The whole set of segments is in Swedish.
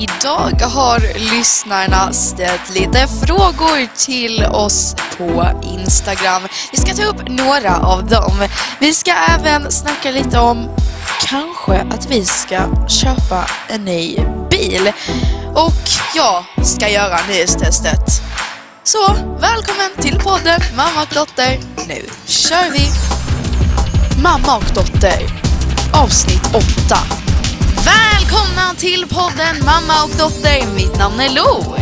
Idag har lyssnarna ställt lite frågor till oss på Instagram. Vi ska ta upp några av dem. Vi ska även snacka lite om kanske att vi ska köpa en ny bil. Och jag ska göra nyhetstestet. Så välkommen till podden Mamma och dotter. Nu kör vi! Mamma och dotter avsnitt 8. Välkomna till podden Mamma och dotter. Mitt namn är Lo.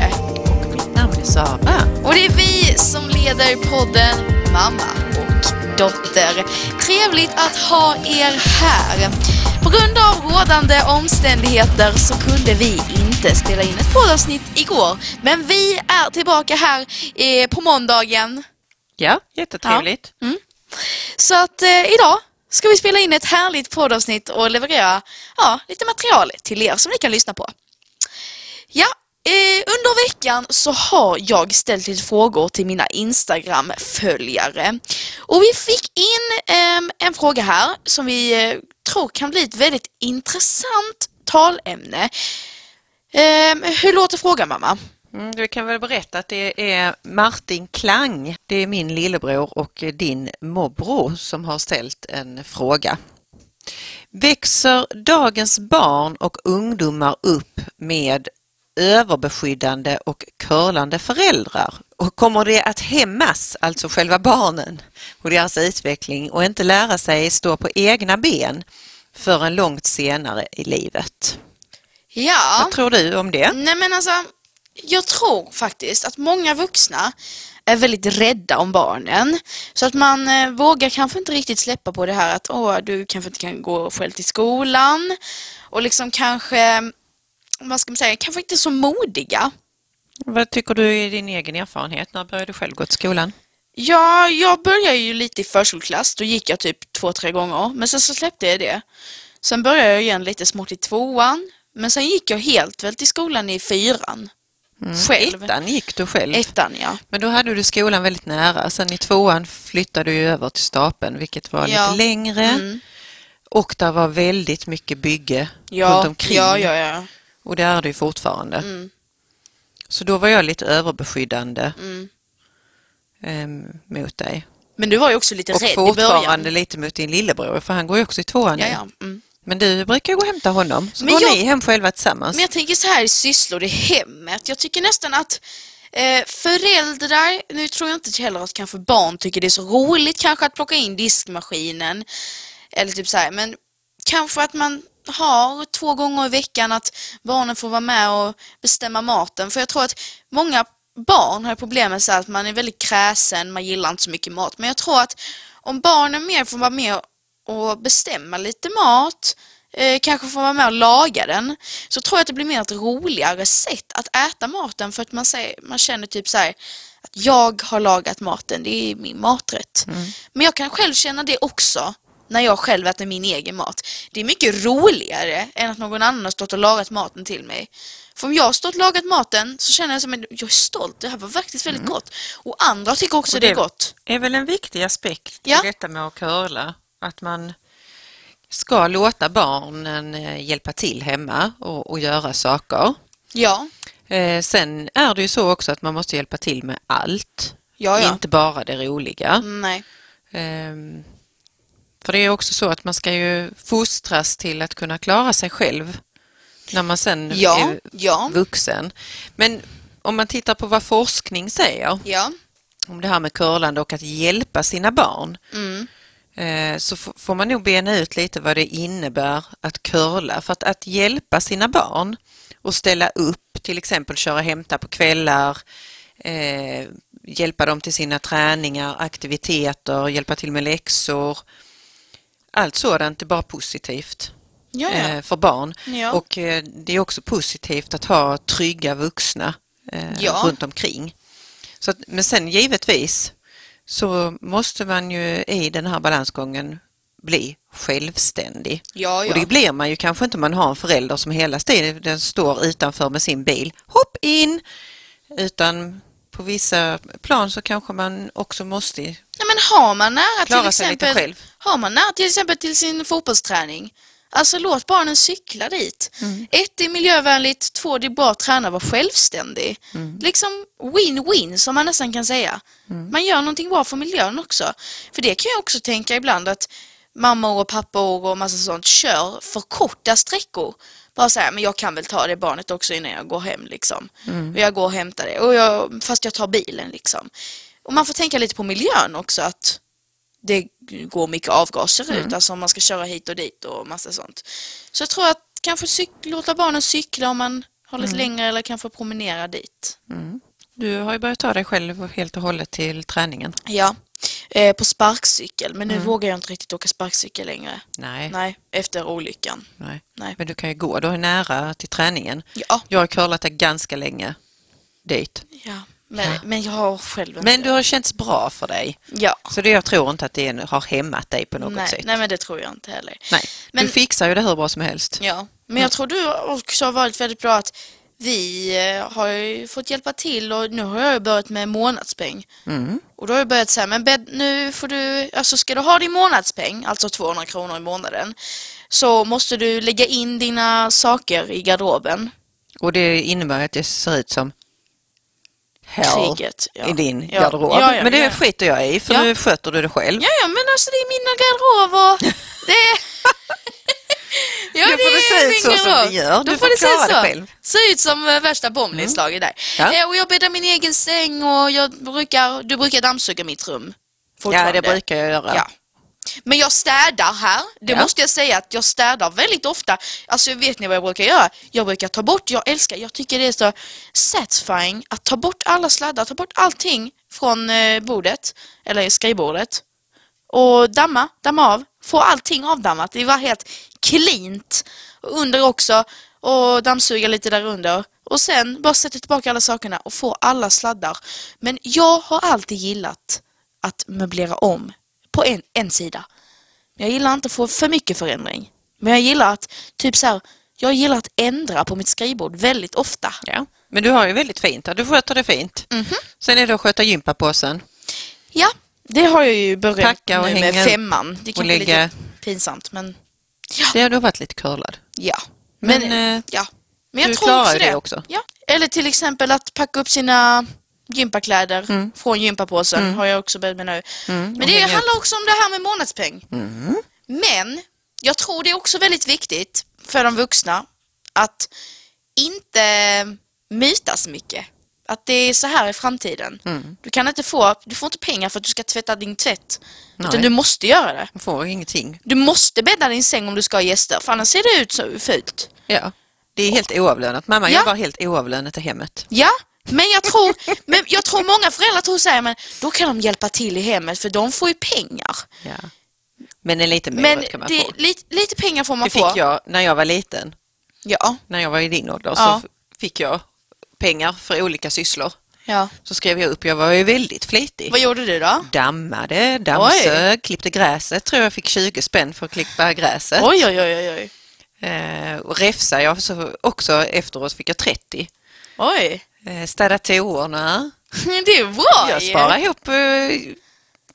Och mitt namn är Sara. Och det är vi som leder podden Mamma och dotter. Trevligt att ha er här. På grund av rådande omständigheter så kunde vi inte spela in ett poddavsnitt igår. Men vi är tillbaka här eh, på måndagen. Ja, jättetrevligt. Så att eh, idag ska vi spela in ett härligt poddavsnitt och leverera ja, lite material till er som ni kan lyssna på. Ja, eh, under veckan så har jag ställt lite frågor till mina Instagram-följare. Och vi fick in eh, en fråga här som vi eh, tror kan bli ett väldigt intressant talämne. Eh, hur låter frågan mamma? Mm, vi kan väl berätta att det är Martin Klang, det är min lillebror och din morbror som har ställt en fråga. Växer dagens barn och ungdomar upp med överbeskyddande och curlande föräldrar? Och kommer det att hämmas, alltså själva barnen och deras utveckling och inte lära sig stå på egna ben förrän långt senare i livet? Ja. Vad tror du om det? Nej men alltså, jag tror faktiskt att många vuxna är väldigt rädda om barnen. Så att man eh, vågar kanske inte riktigt släppa på det här att åh, du kanske inte kan gå själv till skolan. Och liksom kanske, vad ska man säga, kanske inte så modiga. Vad tycker du är din egen erfarenhet? När började du själv gå till skolan? Ja, jag började ju lite i förskoleklass. Då gick jag typ två, tre gånger. Men sen så släppte jag det. Sen började jag igen lite smått i tvåan. Men sen gick jag helt väl till skolan i fyran. Själv. Ettan gick du själv. Ettan, ja. Men då hade du skolan väldigt nära. Sen i tvåan flyttade du över till Stapeln vilket var Ja. lite längre Mm. och där var väldigt mycket bygge Ja, runt omkring. ja, ja, ja. Och det är det ju fortfarande. Mm. Så då var jag lite överbeskyddande Mm. em, mot dig. Men du var ju också lite Och rädd i början. fortfarande lite mot din lillebror för han går ju också i tvåan Ja, ja. Mm. Men du brukar gå och hämta honom. Så Men går jag- ni hem själva tillsammans. Men jag tänker så här sysslor i hemmet. Jag tycker nästan att eh, föräldrar, nu tror jag inte heller att kanske barn tycker det är så roligt kanske att plocka in diskmaskinen. Eller typ så här, men kanske att man har två gånger i veckan att barnen får vara med och bestämma maten. För jag tror att många barn har problem med så här att man är väldigt kräsen, man gillar inte så mycket mat. Men jag tror att om barnen mer får vara med och bestämma lite mat, eh, kanske får vara med och laga den, så tror jag att det blir mer ett roligare sätt att äta maten för att man, säger, man känner typ så här att jag har lagat maten, det är min maträtt. Men jag kan själv känna det också när jag själv äter min egen mat. Det är mycket roligare än att någon annan har stått och lagat maten till mig. För om jag har stått och lagat maten så känner jag som att jag är stolt, det här var faktiskt väldigt gott. Och andra tycker också Och det är det- gott. är väl en viktig aspekt Ja. detta med att curla. Att man ska låta barnen eh, hjälpa till hemma och, och göra saker. Ja, Eh, sen är det ju så också att man måste hjälpa till med allt. ja, ja. Inte bara det roliga. Nej. Ehm, för det är också så att man ska ju fostras till att kunna klara sig själv när man sen Ja, är ja, vuxen. Men om man tittar på vad forskning säger ja. om det här med curlande och att hjälpa sina barn Mm. Eh, så får man nog bena ut lite vad det innebär att curla. För att, att hjälpa sina barn och ställa upp, till exempel köra och hämta på kvällar, eh, hjälpa dem till sina träningar, aktiviteter, hjälpa till med läxor. Allt sådant är bara positivt Ja, ja. eh, för barn. Ja. Och eh, det är också positivt att ha trygga vuxna eh, runt omkring. Så att, men sen givetvis så måste man ju i den här balansgången bli självständig. ja, ja. Och det blir man ju kanske inte om man har en förälder som hela tiden står utanför med sin bil. Hopp in! Utan på vissa plan så kanske man också måste Ja, men har man nära till klara sig lite exempel, själv. har man nära till exempel till sin fotbollsträning, Alltså låt barnen cykla dit. Ett, det är miljövänligt. Två, det är bra att träna och vara självständig. Liksom win-win som man nästan kan säga. Man gör någonting bra för miljön också. För det kan jag också tänka ibland att mammor och pappor och massa sånt kör för korta sträckor. Bara säga, men jag kan väl ta det barnet också innan jag går hem liksom. Och jag går och hämtar det, och jag, fast jag tar bilen liksom. Och man får tänka lite på miljön också, att det går mycket avgaser ut, alltså om man ska köra hit och dit och massa sånt. Så jag tror att kanske låta barnen cykla om man har lite längre eller kanske promenera dit. Du har ju börjat ta dig själv helt och hållet till träningen. Ja, eh, på sparkcykel, men nu vågar jag inte riktigt åka sparkcykel längre. Nej. Nej, efter olyckan. Nej. Nej. Men du kan ju gå, du är nära till träningen. Ja, Jag har curlat dig ganska länge dit. ja. Men, men jag har själv inte Men du har känts bra för dig. Ja. Så det, jag tror inte att det har hämmat dig på något Nej, sätt. nej, men det tror jag inte heller. Nej. Men- Du fixar ju det hur bra som helst. Ja, men jag tror du också har varit väldigt bra att vi eh, har ju fått hjälpa till och nu har jag börjat med månadspeng. Mm. Och då har jag börjat säga, men bed, nu får du, alltså ska du ha din månadspeng, alltså 200 kronor i månaden, så måste du lägga in dina saker i garderoben. Och det innebär att det ser ut som hell Kriget. Ja. i din Ja. garderob. Ja, ja, men det ja. skiter jag i för nu sköter du det själv. Ja, ja, men alltså det är mina garderob och det... Ja, Då får det se ut så som det gör. Du Då får det se ut det så. själv. Mm. Se ut som eh, värsta bombnedslaget där. Ja. Eh, och jag bäddar min egen säng och jag brukar, du brukar dammsuga mitt rum. Ja, det brukar jag göra. Men jag städar här, det Ja. måste jag säga att jag städar väldigt ofta. Alltså vet ni vad jag brukar göra? Jag brukar ta bort, jag älskar, jag tycker det är så satisfying att ta bort alla sladdar, ta bort allting från eh, bordet, eller skrivbordet. Och damma, damma av, få allting avdammat. Det var helt cleant. Under också, och dammsuga lite där under. Och sen bara sätta tillbaka alla sakerna och få alla sladdar. Men jag har alltid gillat att möblera om på en, en sida. Jag gillar inte att få för mycket förändring. Men jag gillar att, typ så här, jag gillar att ändra på mitt skrivbord väldigt ofta. Ja. Men du har ju väldigt fint. Du sköter det fint. Mhm. Sen är det att sköta gympapåsen. Ja, det har jag ju börjat Packa och nu med femman. Det kan bli lägga- lite pinsamt men Det har varit lite curlad. ja. Men, Men, eh, ja. men jag du tror klarar också det också. Ja. Eller till exempel att packa upp sina gympakläder Mm. från gympapåsen har jag också börjat med nu. Men och det handlar också om det här med månadspeng. Mm. Men jag tror det är också väldigt viktigt för de vuxna att inte myta så mycket. Att det är så här i framtiden. Mm. Du kan inte få, du får inte pengar för att du ska tvätta din tvätt. Nej. Utan du måste göra det. Man får ingenting. Du måste bädda din säng om du ska ha gäster, för annars ser det ut så fult. Ja. Det är helt oavlönat. Mamma Ja. jobbar helt oavlönat i hemmet. Ja, men jag tror, men tror många föräldrar tror så här, men då kan de hjälpa till i hemmet för de får ju pengar. Ja. Men en liten Men kan man det, få. lite, lite pengar får man Det fick få. jag när jag var liten. Ja, När jag var i din ålder Ja. så fick jag pengar för olika sysslor. ja. Så skrev jag upp, jag var ju väldigt flitig. Vad gjorde du då? Dammade, dammsög, klippte gräset. Tror jag fick 20 spänn för att klippa gräset. Oj, oj, oj, oj, oj. Eh, och räfsa jag så också efteråt fick jag 30. Oj, Eh, städa toorna. det är bra Jag ju. sparade ihop, eh,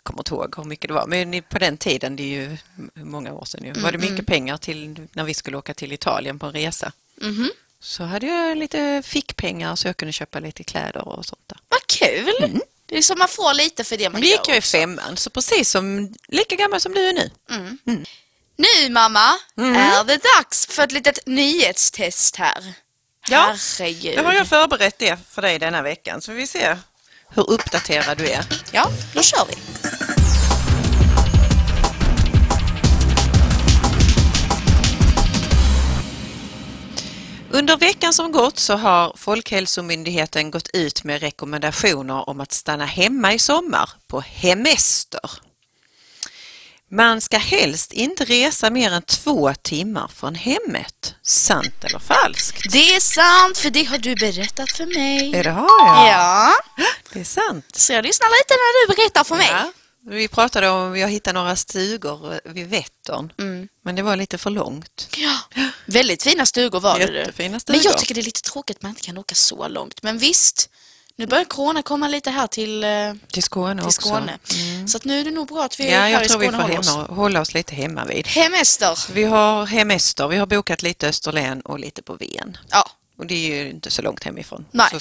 kommer inte ihåg hur mycket det var, men på den tiden, det är ju många år sedan, ju, var det mycket pengar till när vi skulle åka till Italien på en resa. Mhm. Så hade jag lite fickpengar så jag kunde köpa lite kläder och sånt där. Vad kul. Det är som man får lite för det man Men det gick gör jag i femman, så precis som, lika gammal som du är nu. Nu mamma, Mm. är det dags för ett litet nyhetstest här. Ja, Herregud. Då har jag förberett det för dig denna veckan, så vi ser hur uppdaterad du är. Ja, då kör vi. Under veckan som gått så har Folkhälsomyndigheten gått ut med rekommendationer om att stanna hemma i sommar på hemester. Man ska helst inte resa mer än två timmar från hemmet. Sant eller falskt? Det är sant, för det har du berättat för mig. Det har jag. Ja, Det är sant. så jag lyssnar lite när du berättar för mig. Ja. Vi pratade om att har hittat några stugor vid Vättern, Mm. men det var lite för långt. Ja, väldigt fina stugor var det. Jättefina Men stugor. jag tycker det är lite tråkigt att man inte kan åka så långt. Men visst, Nu börjar corona komma lite här till, eh, Till Skåne till. Skåne. Så att nu är det nog bra att vi Ja, här jag i tror vi får håller oss. hemma, hålla oss lite hemma vid. Hemester. Vi har hemester, vi har bokat lite Österlen och lite på Ven. Ja. Och det är ju inte så långt hemifrån. Nej. Så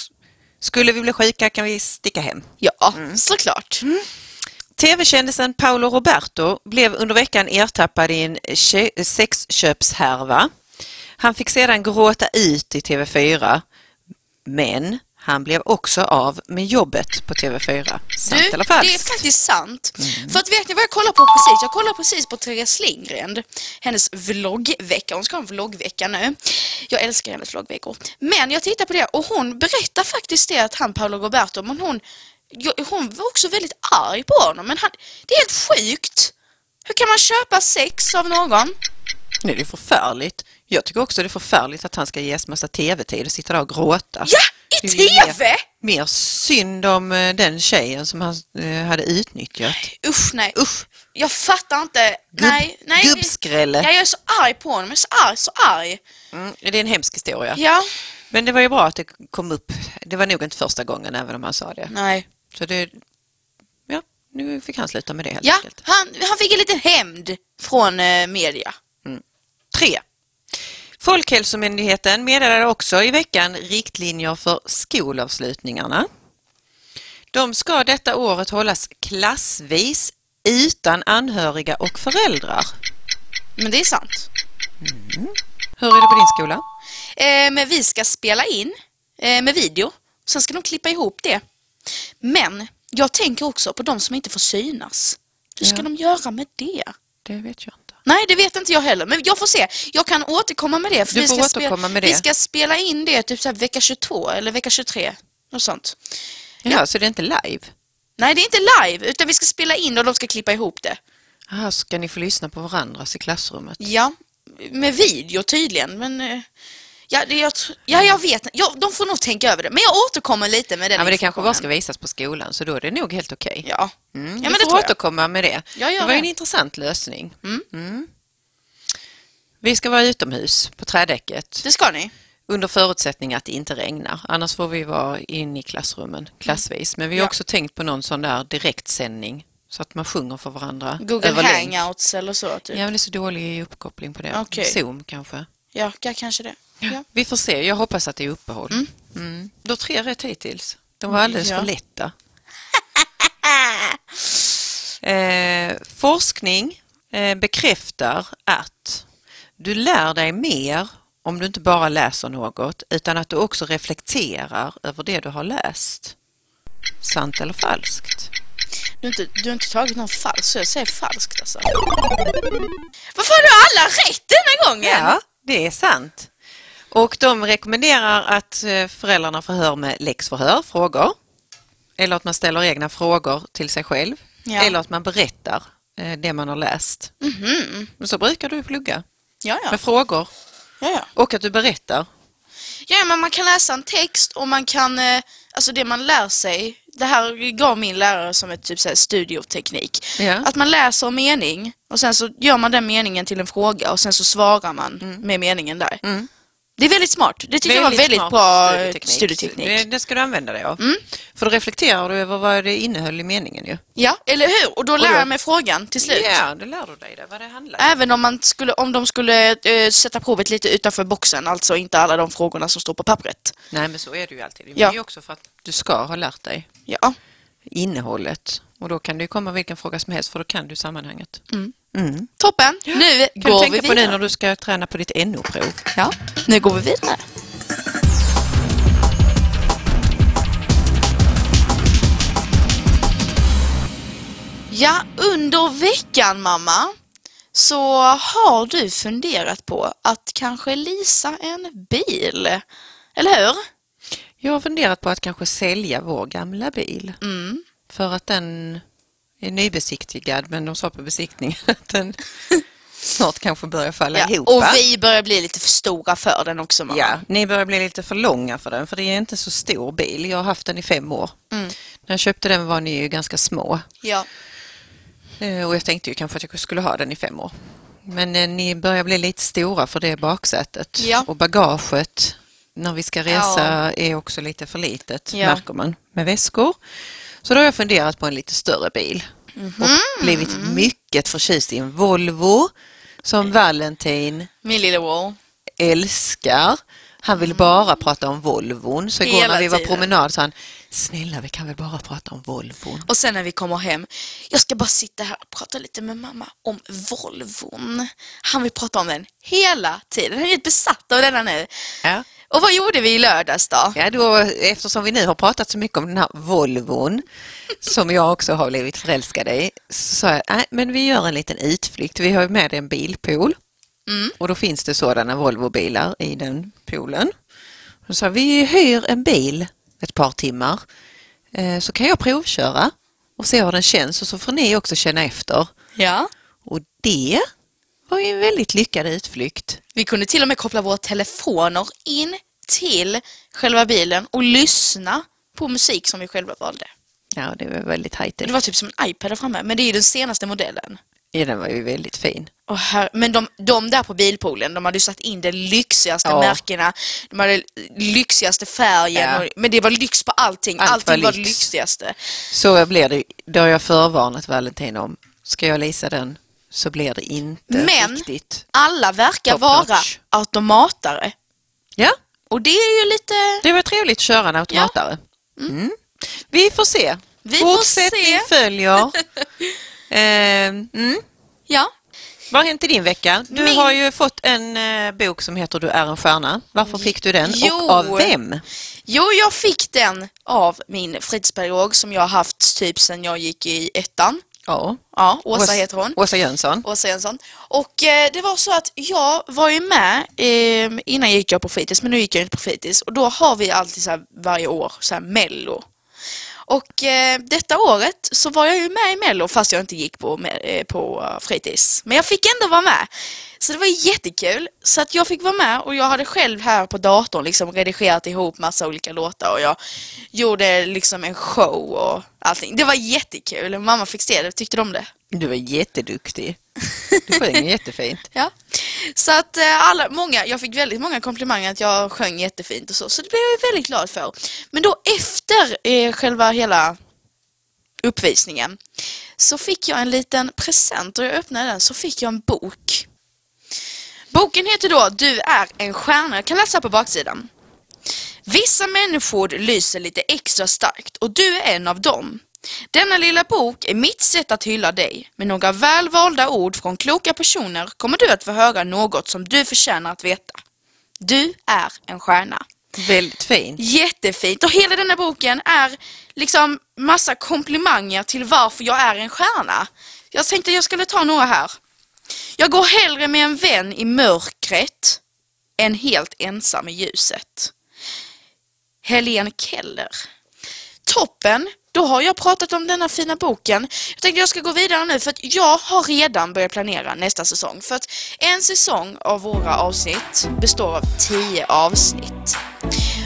skulle vi bli sjuka kan vi sticka hem. Ja, Mm. såklart. TV-kändisen Paolo Roberto blev under veckan ertappad i en kö- sexköpshärva. Han fick sedan gråta ut i TV4, men han blev också av med jobbet på TV4. Sant Du, eller falskt? det är faktiskt sant. Mm. För att vet ni vad jag kollar på precis? Jag kollar precis på Therese Lindgren, hennes vloggvecka. Hon ska ha en vloggvecka nu. Jag älskar hennes vloggveckor. Men jag tittar på det och hon berättar faktiskt det att han Paolo Roberto, men hon, hon var också väldigt arg på honom. Men han, det är helt sjukt. Hur kan man köpa sex av någon? Nej, det är förfärligt. Jag tycker också det är förfärligt att han ska ges massa TV-tid och sitta där och gråta. Ja, i TV! Mer, synd om eh, den tjejen som han eh, hade utnyttjat. Usch nej. Usch! Jag fattar inte. Gubb, nej, nej. Gubbskrälle. Ja, jag är så arg på honom. Jag är så arg, så arg. Mm, det är en hemsk historia. Ja, Men det var ju bra att det kom upp. Det var nog inte första gången även om han sa det. nej. Så det, ja, nu fick han sluta med det helt Ja, enkelt. han, han fick en liten hämnd från eh, media. 3. Folkhälsomyndigheten meddelade också i veckan riktlinjer för skolavslutningarna. De ska detta året hållas klassvis utan anhöriga och föräldrar. Men det är sant. Hur är det på din skola? Eh, men vi ska spela in eh, med video. Sen ska de klippa ihop det. Men jag tänker också på de som inte får synas. Hur ska Ja. de göra med det? Det vet jag. Nej, det vet inte jag heller. Men jag får se. Jag kan återkomma med det. För Du vi ska med det. Vi ska spela in det typ så vecka 22 eller vecka 23. Något sånt. Ja, så det är inte live? Nej, det är inte live, utan vi ska spela in och de ska klippa ihop det. Aha, ska ni få lyssna på varandras i klassrummet? Ja, med video tydligen, men... Ja, det, jag, ja, jag vet ja, De får nog tänka över det. Men jag återkommer lite med den Ja, men det kanske bara ska visas på skolan så då är det nog helt okej. Ja. Mm, ja, men det får jag. återkomma med det. Gör det var ju en det. intressant lösning. Mm. Mm. Vi ska vara utomhus på trädäcket Det ska ni. under förutsättning att det inte regnar. Annars får vi vara inne i klassrummen klassvis. Men vi har Ja. också tänkt på någon sån där direktsändning så att man sjunger för varandra. Google hangouts eller så. Typ. Ja, men det är så dålig uppkoppling på det. Okej. Zoom kanske. Ja, kanske det. Ja. Vi får se. Jag hoppas att det är uppehåll. Mm. Du har tre rätt hittills. De var alldeles Ja. för lätta. Eh, forskning eh, bekräftar att du lär dig mer om du inte bara läser något utan att du också reflekterar över det du har läst. Sant eller falskt? Du, har inte, du har inte tagit någon falsk, så jag säger falskt alltså. Varför har du alla rätt denna gången? Ja, det är sant. Och de rekommenderar att eh, föräldrarna förhör med läxförhör, frågor. Eller att man ställer egna frågor till sig själv. Ja. Eller att man berättar eh, det man har läst. Mhm. Men så brukar du plugga Ja, ja. med frågor ja, och att du berättar. Ja, men man kan läsa en text och man kan, eh, alltså det man lär sig, det här gav min lärare som ett typ så här studioteknik. Ja. Att man läser en mening och sen så gör man den meningen till en fråga och sen så svarar man med meningen där. Mm. Det är väldigt smart. Det tycker jag var väldigt smart bra eh, studieteknik. Det, det ska du använda dig av. Mm. För då reflekterar du över vad det innehöll i meningen ju. Ja, eller hur? Och då lär då- jag mig frågan till slut. Ja, då lär du dig det, vad det handlar om. Även om, man skulle, om de skulle eh, sätta provet lite utanför boxen, alltså inte alla de frågorna som står på pappret. Nej, men så är det ju alltid. Det Ja. är ju också för att du ska ha lärt dig Ja, innehållet. Och då kan det komma vilken fråga som helst för då kan du sammanhanget. Mm. Mm. toppen. Nu Kan du går vi tänka på det vidare. när du ska träna på ditt NO-prov? Ja, nu går vi vidare. Ja, under veckan mamma så har du funderat på att kanske leasa en bil. Eller hur? Jag har funderat på att kanske sälja vår gamla bil. Mm. För att den är nybesiktigad men de sa på besiktningen att den snart kanske börjar falla Ja, ihop. och vi börjar bli lite för stora för den också mamma. Ja, ni börjar bli lite för långa för den för det är inte så stor bil. Jag har haft den i fem år. Mm. När jag köpte den var ni ju ganska små. Ja. Eh, Och jag tänkte ju kanske att jag skulle ha den i fem år. Men eh, ni börjar bli lite stora för det baksätet. Ja. Och bagaget när vi ska resa är också lite för litet, Ja. märker man, med väskor. Så då har jag funderat på en lite större bil Mhm. och blivit mycket förtjust i en Volvo som Valentin Min lilla wow. älskar. Han vill bara prata om Volvon. Så igår Mm. Hela när vi var tiden. promenad sa han, snälla vi kan väl bara prata om Volvon. Och sen när vi kommer hem, jag ska bara sitta här och prata lite med mamma om Volvon. Han vill prata om den hela tiden. Han är helt besatt av denna nu. Ja. Och vad gjorde vi i lördags då? Ja, då, eftersom vi nu har pratat så mycket om den här Volvon som jag också har blivit förälskad i så sa jag, nej men vi gör en liten utflykt. Vi har med en bilpool Mm. och då finns det sådana Volvobilar i den poolen. Så vi hyr en bil ett par timmar eh, så kan jag provköra och se hur den känns och så får ni också känna efter. Ja. Och det var ju en väldigt lyckad utflykt. Vi kunde till och med koppla våra telefoner in till själva bilen och lyssna på musik som vi själva valde. Ja, det var väldigt high-tech. Det var typ som en iPad där framme, men det är ju den senaste modellen. Ja, den var ju väldigt fin. Och här, men de, de där på bilpoolen, de hade ju satt in de lyxigaste Ja. märkena, de hade lyxigaste färgen, Ja. och, men det var lyx på allting. Allt allting var var, lyx. det lyxigaste. Så blir det, då har jag förvarnat Valentin om, ska jag leasa den så blir det inte Men- riktigt. Alla verkar vara automatare. Ja, Och det är ju lite... det var trevligt att köra en automatare. Mm. Vi får se. Vi får Fortsättning se. följer. eh, mm. Ja. Vad har hänt i din vecka? Du Min- har ju fått en eh, bok som heter Du är en stjärna. Varför fick du den Jo. och av vem? Jo, jag fick den av min fritidspedagog som jag har haft typ sedan jag gick i ettan. Ja. Ja, Åsa Ås- heter hon. Åsa Jönsson. Åsa Jönsson. Och eh, det var så att jag var ju med, eh, innan gick jag på fritids, men nu gick jag inte på fritids. Och då har vi alltid så här, varje år så här mello. Och eh, detta året så var jag ju med i mello fast jag inte gick på, med, eh, på eh, fritids. Men jag fick ändå vara med. Så det var jättekul. Så att jag fick vara med och jag hade själv här på datorn liksom redigerat ihop massa olika låtar och jag gjorde liksom en show och allting. Det var jättekul. Mamma fick se det. Tyckte de om det? Du var jätteduktig. Du sjöng jättefint. Ja. Så att eh, alla, många, jag fick väldigt många komplimanger att jag sjöng jättefint och så, så det blev jag väldigt glad för. Men då efter eh, själva hela uppvisningen så fick jag en liten present och jag öppnade den så fick jag en bok. Boken heter då Du är en stjärna, jag kan läsa på baksidan. Vissa människor lyser lite extra starkt och du är en av dem. Denna lilla bok är mitt sätt att hylla dig. Med några väl valda ord från kloka personer kommer du att få höra något som du förtjänar att veta. Du är en stjärna. Väldigt fin. Jättefint och hela denna boken är liksom massa komplimanger till varför jag är en stjärna. Jag tänkte jag skulle ta några här. Jag går hellre med en vän i mörkret än helt ensam i ljuset. Helene Keller. Toppen! Då har jag pratat om denna fina boken. Jag tänkte jag ska gå vidare nu för att jag har redan börjat planera nästa säsong. För att en säsong av våra avsnitt består av tio avsnitt.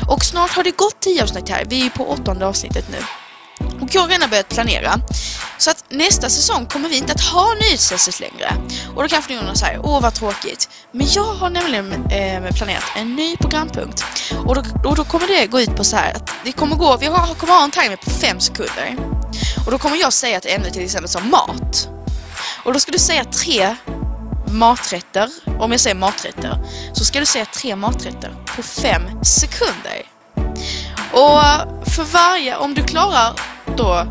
Och snart har det gått tio avsnitt här. Vi är på åttonde avsnittet nu. Och jag har redan börjat planera. Så att nästa säsong kommer vi inte att ha nyhetstestet längre. Och då kanske ni undrar såhär, åh vad tråkigt. Men jag har nämligen eh, planerat en ny programpunkt. Och då, och då kommer det gå ut på så här att det kommer gå, vi har, kommer ha en timer på fem sekunder. Och då kommer jag säga ett ämne till exempel som mat. Och då ska du säga tre maträtter. Om jag säger maträtter så ska du säga tre maträtter på fem sekunder. Och för varje, om du klarar då,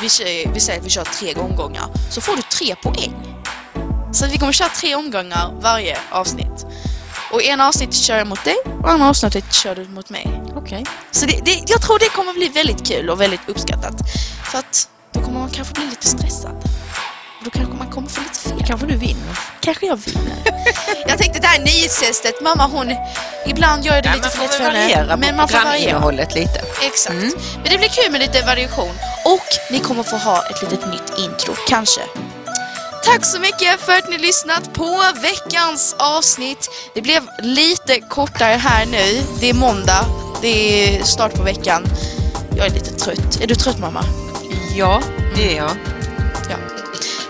vi, säger- vi säger att vi kör tre omgångar, så får du tre poäng. Så vi kommer köra tre omgångar varje avsnitt. Och ena avsnittet kör jag mot dig och andra avsnittet kör du mot mig. Okej. Så det, det, jag tror det kommer bli väldigt kul och väldigt uppskattat. För att då kommer man kanske bli lite stressad. Då kanske man kommer få lite fel. Kanske du vinner. Kanske jag vinner. jag tänkte det här nyhetstestet, mamma hon, ibland gör jag det Ja, lite för lätt för henne. Men man får variera. programinnehållet lite. Exakt. Men det blir kul med lite variation. Och ni kommer få ha ett litet nytt intro, kanske. Tack så mycket för att ni lyssnat på veckans avsnitt. Det blev lite kortare här nu. Det är måndag. Det är start på veckan. Jag är lite trött. Är du trött mamma? Ja, det är jag.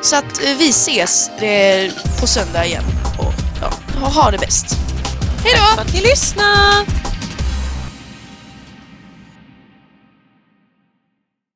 Så att eh, vi ses eh, på söndag igen. Och ja, ha- det bäst. Hej då! Tack för att ni lyssnade!